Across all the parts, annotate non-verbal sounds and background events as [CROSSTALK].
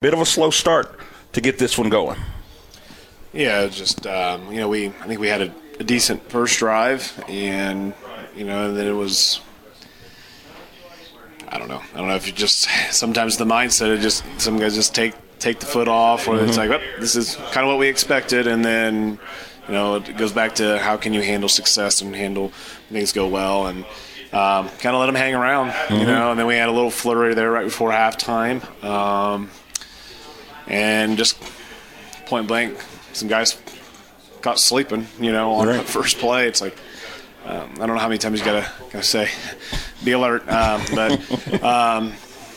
bit of a slow start to get this one going. Yeah, just um, you know, we I think we had a, a, decent first drive, and you know, and then it was. I don't know. I don't know if you just [LAUGHS] sometimes the mindset of just some guys just take take the foot off, or mm-hmm. it's like, oh, this is kind of what we expected, and then you know it goes back to how can you handle success and handle things go well, and um, kind of let them hang around, mm-hmm. you know. And then we had a little flurry there right before halftime, um, and just point blank, some guys got sleeping, you know, on right. the first play. It's like um, I don't know how many times you gotta gotta say, [LAUGHS] be alert, um, but. [LAUGHS] Um,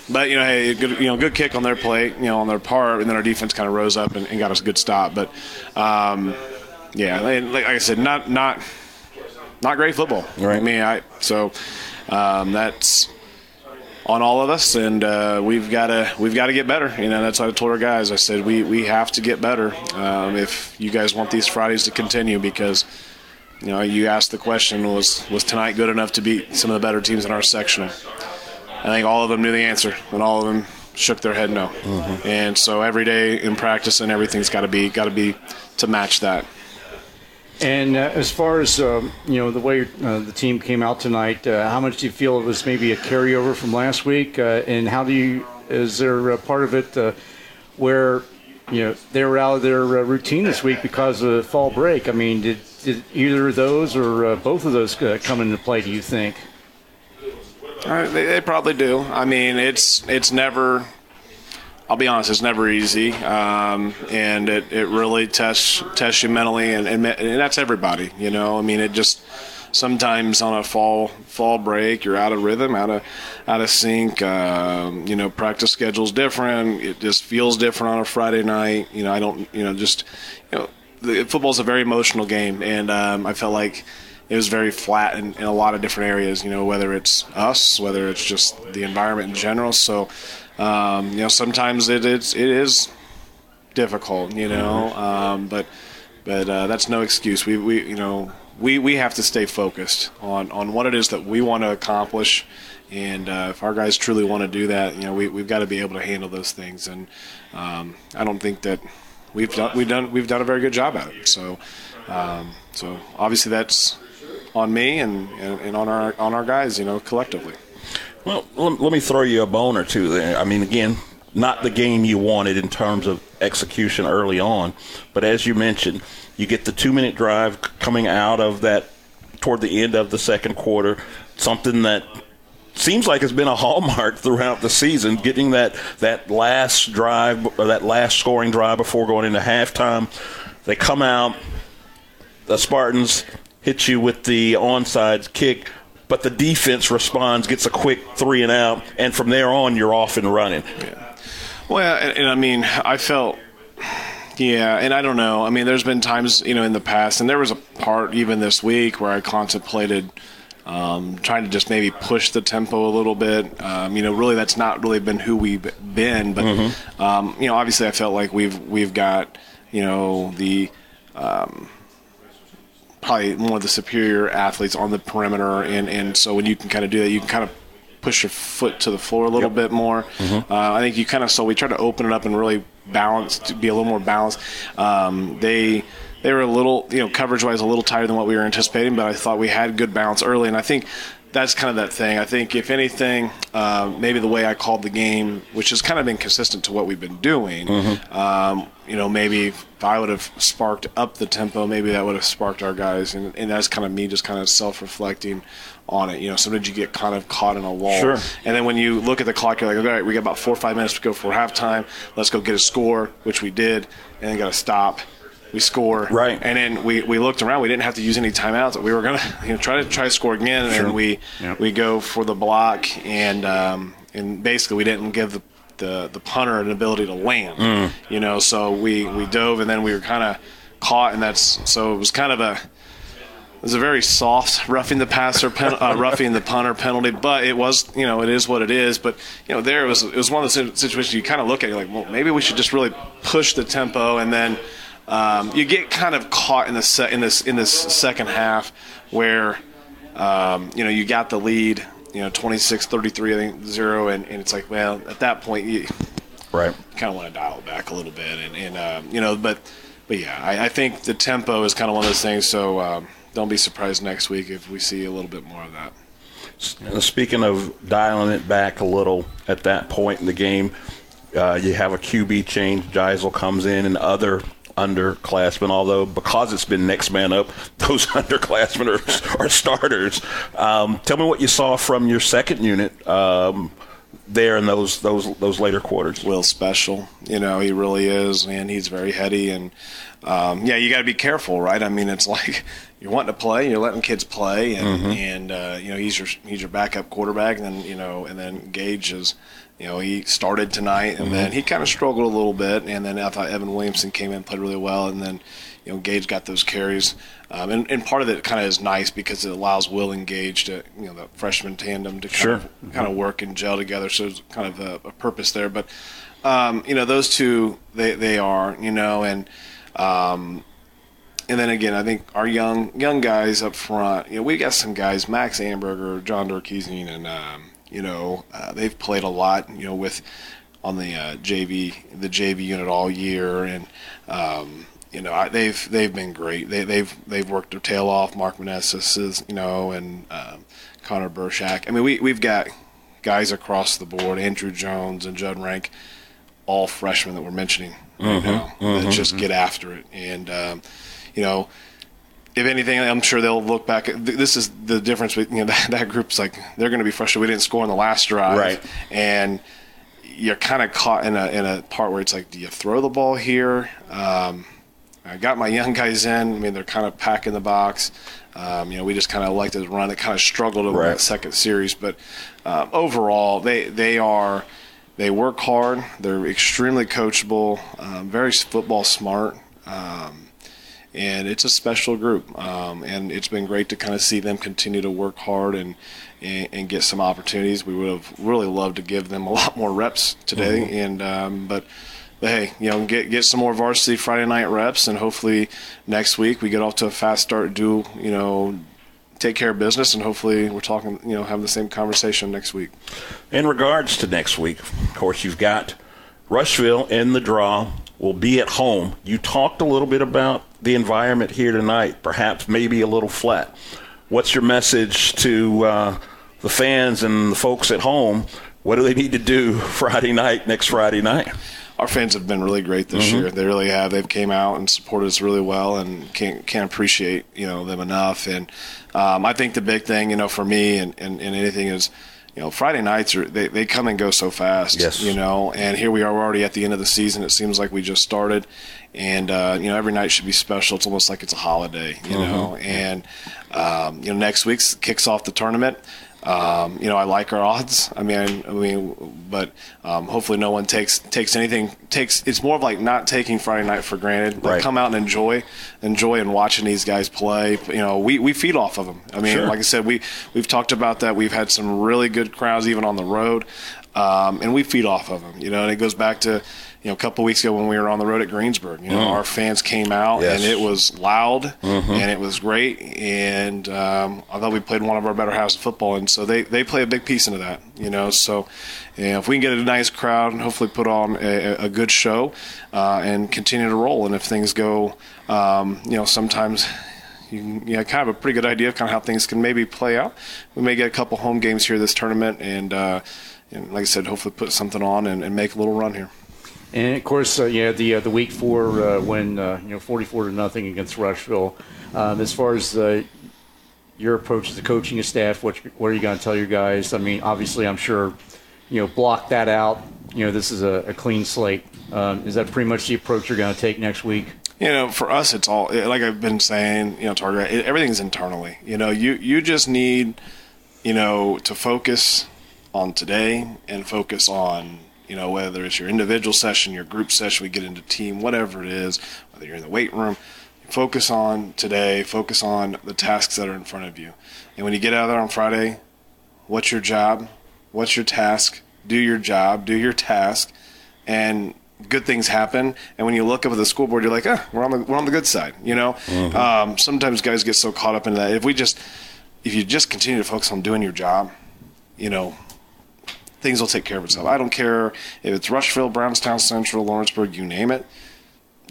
but you know, hey, good, you know, good kick on their plate, you know, on their part, and then our defense kind of rose up and, and, got us a good stop. But um, yeah, like I said, not not not great football. Right. I mean, I so um, that's on all of us, and uh, we've got to we've got to get better. You know, that's what I told our guys. I said we we have to get better um, if you guys want these Fridays to continue because. You know, you asked the question: Was was tonight good enough to beat some of the better teams in our section? I think all of them knew the answer, and all of them shook their head no. Mm-hmm. And so every day in practice and everything's got to be got to be to match that. And uh, as far as um, you know, the way uh, the team came out tonight, uh, how much do you feel it was maybe a carryover from last week? Uh, and how do you? Is there a part of it uh, where you know they were out of their uh, routine this week because of the fall break? I mean, did did either of those or both of those come into play? Do you think? They, they probably do. I mean, it's it's never I'll be honest, it's never easy, um, and it, it really tests tests you mentally, and, and, and that's everybody. You know, I mean, it just sometimes on a fall fall break you're out of rhythm, out of out of sync. Um, you know, practice schedule's different. It just feels different on a Friday night. You know, I don't. You know, just you know, the, football's a very emotional game, and um, I felt like it was very flat in, in, a lot of different areas. You know, whether it's us, whether it's just the environment in general. So um, you know, sometimes it, it's it is difficult, you know, mm-hmm. um, but but uh, that's no excuse. We we you know we we have to stay focused on on what it is that we want to accomplish. And uh, if our guys truly want to do that, you know, we, we've got to be able to handle those things. And um, I don't think that we've done we've done we've done a very good job at it. So, um, so obviously that's on me and, and, and on our on our guys, you know, collectively. Well, let me throw you a bone or two there. I mean, again, not the game you wanted in terms of execution early on, but as you mentioned, you get the two minute drive coming out of that toward the end of the second quarter, something that seems like it's been a [LAUGHS] hallmark throughout the season, getting that, that last drive or that last scoring drive before going into halftime. They come out, the Spartans hit you with the onside kick but the defense responds, gets a quick three and out, and from there on, you're off and running. Yeah. Well, and, and I mean, I felt. Yeah, and I don't know. I mean, there's been times, you know, in the past, and there was a part even this week where I contemplated um, trying to just maybe push the tempo a little bit. Um, you know, really, that's not really been who we've been. But mm-hmm. um, you know, obviously, I felt like we've we've got you know the um, probably one of the superior athletes on the perimeter, and and so when you can kind of do that, you can kind of push your foot to the floor a little yep. bit more. Mm-hmm. Uh, I think you kind of so we tried to open it up and really balance to be a little more balanced. Um, they they were a little you know coverage wise a little tighter than what we were anticipating, but I thought we had good balance early, and I think that's kind of that thing. I think if anything, uh, maybe the way I called the game, which has kind of been consistent to what we've been doing, mm-hmm. um, you know, maybe if I would have sparked up the tempo, maybe that would have sparked our guys, and, and that's kind of me just kind of self-reflecting on it. You know, sometimes you get kind of caught in a wall, sure. and then when you look at the clock, you're like, all right, we got about four or five minutes to go for halftime. Let's go get a score, which we did, and then got to stop we score. Right. And then we, we looked around. We didn't have to use any timeouts. We were gonna [LAUGHS] you know, try to try to score again, and sure. we yep. we go for the block, and um, and basically we didn't give the the, the punter an ability to land. Mm. You know, so we we dove, and then we were kind of caught, and that's so it was kind of a it was a very soft [LAUGHS] roughing the passer, pen, uh, roughing the punter penalty, but it was, you know, it is what it is. But you know, there it was, it was one of those situations you kind of look at, you're like, well, maybe we should just really push the tempo, and then um, you get kind of caught in the se- in this in this second half where um, you know you got the lead, you know 26-33 I think zero, and, and it's like well at that point you Right. Kind of want to dial it back a little bit, and, and um, you know, but but yeah, I, I think the tempo is kind of one of those things. So um, don't be surprised next week if we see a little bit more of that. Speaking of dialing it back a little at that point in the game, uh, you have a QB change. Geisel comes in, and other underclassmen. Although because it's been next man up, [LAUGHS] those underclassmen are, are starters. Um, tell me what you saw from your second unit. Um, there in those those those later quarters. Will special, you know, he really is, and he's very heady, and um, yeah, you got to be careful, right? I mean, it's [LAUGHS] like you're wanting to play, you're letting kids play, and mm-hmm. and uh, you know he's your he's your backup quarterback, and then you know, and then Gage is. You know, he started tonight, and mm-hmm. then he kind of struggled a little bit, and then I thought Evan Williamson came in, played really well, and then you know Gage got those carries, um, and, and part of it kind of is nice because it allows Will and Gage to you know the freshman tandem to kind sure. of mm-hmm. kind of work and gel together. So there's kind of a, a purpose there, but um, you know those two they they are you know and. Um, and then again, I think our young young guys up front, you know, we got some guys, Max Amberger, John Dorkeesian, and um, you know, uh, they've played a lot, you know, with on the uh, JV the JV unit all year, and um, you know, I, they've they've been great. They, they've they've worked their tail off. Mark Meneses is, you know, and um, Connor Burshak. I mean, we we've got guys across the board. Andrew Jones and Judd Rank, all freshmen that we're mentioning mm-hmm, now. Mm-hmm, just get after it, and um, you know. If anything, I'm sure they'll look back. At, this is the difference. With, you know, [LAUGHS] that, that group's like they're going to be frustrated. We didn't score in the last drive, right? And you're kind of caught in a in a part where it's like, do you throw the ball here? Um, I got my young guys in. I mean, they're kind of packing the box. Um, you know, we just kind of like to run. It kind of struggled over right. that second series, but um, overall, they they are they work hard. They're extremely coachable, um, very football smart, um, and it's a special group. Um, and it's been great to kind of see them continue to work hard and, and, and get some opportunities. We would have really loved to give them a [LAUGHS] lot more reps today, mm-hmm. and um, but but hey, you know, get get some more varsity Friday night reps, and hopefully next week we get off to a fast start. Do you know? Take care of business, and hopefully we're talking. You know, having the same conversation next week. In regards to next week, of course, you've got Rushville in the draw. Will be at home. You talked a little bit about the environment here tonight, perhaps maybe a little flat. What's your message to uh, the fans and the folks at home? What do they need to do [LAUGHS] Friday night, next Friday night? Our fans have been really great this mm-hmm. year. They really have. They've came out and supported us really well, and can't can't appreciate you know them enough. And um, I think the big thing, you know, for me and, and, and anything is you know, Friday nights are they, they come and go so fast. Yes. You know, and here we are already at the end of the season. It seems like we just started, and uh, you know, every night should be special. It's almost like it's a holiday. You mm-hmm. know, and um, you know, next week kicks off the tournament. Um, you know, I like our odds. I mean, I mean, but um, hopefully no one takes takes anything takes. It's more of like not taking Friday night for granted. But right. come out and enjoy, enjoy and watching these guys play. You know, we, we feed off of them. I mean, sure. like I said, we we've talked about that. We've had some really good crowds even on the road, um, and we feed off of them. You know, and it goes back to you know, a couple weeks ago when we were on the road at Greensburg, you know, mm. our fans came out yes. and it was loud mm-hmm. and it was great. And um, I thought we played one of our better halves of football. And so they, they play a big piece into that, you know. So you know, if we can get a nice crowd and hopefully put on a, a good show uh, and continue to roll, and if things go, um, you know, sometimes you, you have kind of a pretty good idea of kind of how things can maybe play out. We may get a couple home games here this tournament, and, uh, and like I said, hopefully put something on and, and make a little run here. And of course, uh, yeah, the uh, the week four uh, when uh, you know 44 to nothing against Rushville. Um, as far as uh, your approach to the coaching staff, what what are you going to tell your guys? I mean, obviously, I'm sure you know block that out. You know, this is a, a clean slate. Um, is that pretty much the approach you're going to take next week? You know, for us, it's all like I've been saying. You know, Target, everything's internally. You know, you you just need you know to focus on today and focus on you know, whether it's your individual session, your group session, we get into team, whatever it is, whether you're in the weight room, focus on today, focus on the tasks that are in front of you. And when you get out of there on Friday, what's your job? What's your task? Do your job, do your task, and good things happen. And when you look up at the school board, you're like, ah, we're on the we're on the good side. You know, mm-hmm. um, sometimes guys get so caught up in that. If we just if you just continue to focus on doing your job, you know, things will take care of itself. I don't care if it's Rushville, Brownstown Central, Lawrenceburg, you name it.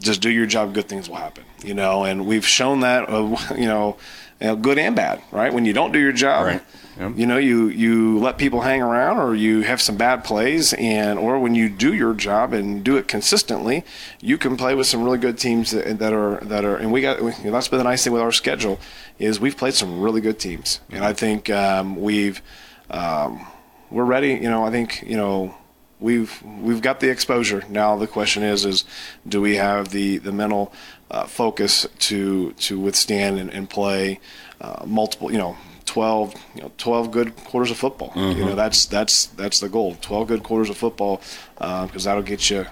Just do your job, good things will happen. You know, and we've shown that. Uh, [LAUGHS] you know, you know, good and bad. Right? When you don't do your job. Right. Yep. You know, you you let people hang around, or you have some bad plays, and or when you do your job and do it consistently, you can play with some really good teams that, that are that are. And we got you know, that's been the nice thing with our schedule is we've played some really good teams, and I think um, we've um, we're ready. You know, I think you know we've we've got the exposure. Now the question is is do we have the the mental uh, focus to to withstand and, and play uh, multiple you know 12 you know 12 good quarters of football. You know that's that's that's the goal. 12 good quarters of football because that'll get you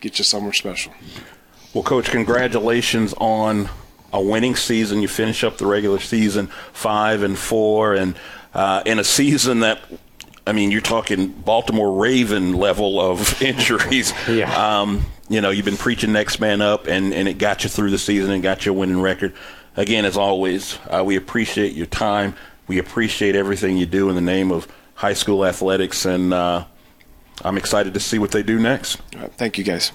get you somewhere special. Well, Coach, congratulations on a winning season. You finish up the regular season five and four, and uh, in a season that, I mean, you're talking Baltimore Raven level of [LAUGHS] injuries. Yeah. Um, you know, you've been preaching next man up, and, and it got you through the season and got you a winning record. Again, as always, uh, we appreciate your time. We appreciate everything you do in the name of high school athletics, and uh, I'm excited to see what they do next. All right, thank you guys.